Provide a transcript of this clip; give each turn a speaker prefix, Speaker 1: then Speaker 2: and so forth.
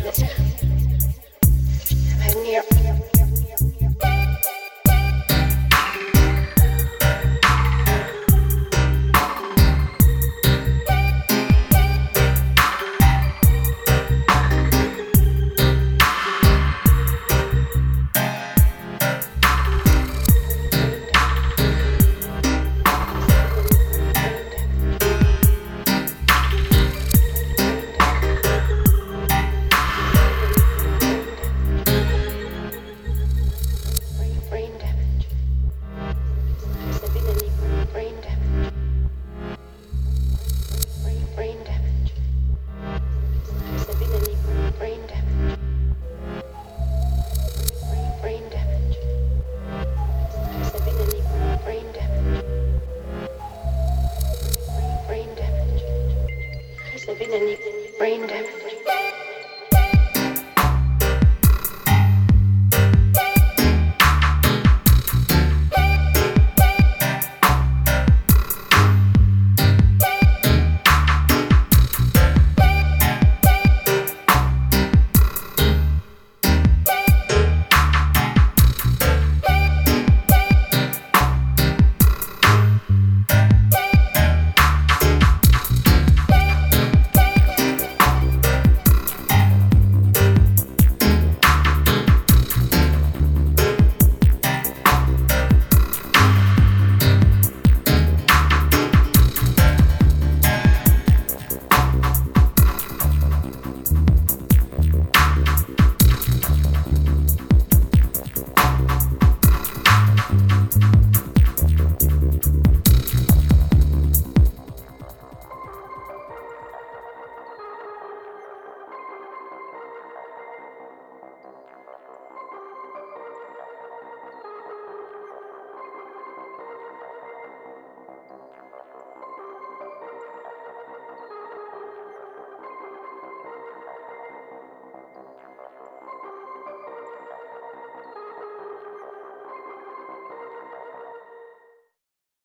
Speaker 1: brain Any brain damage?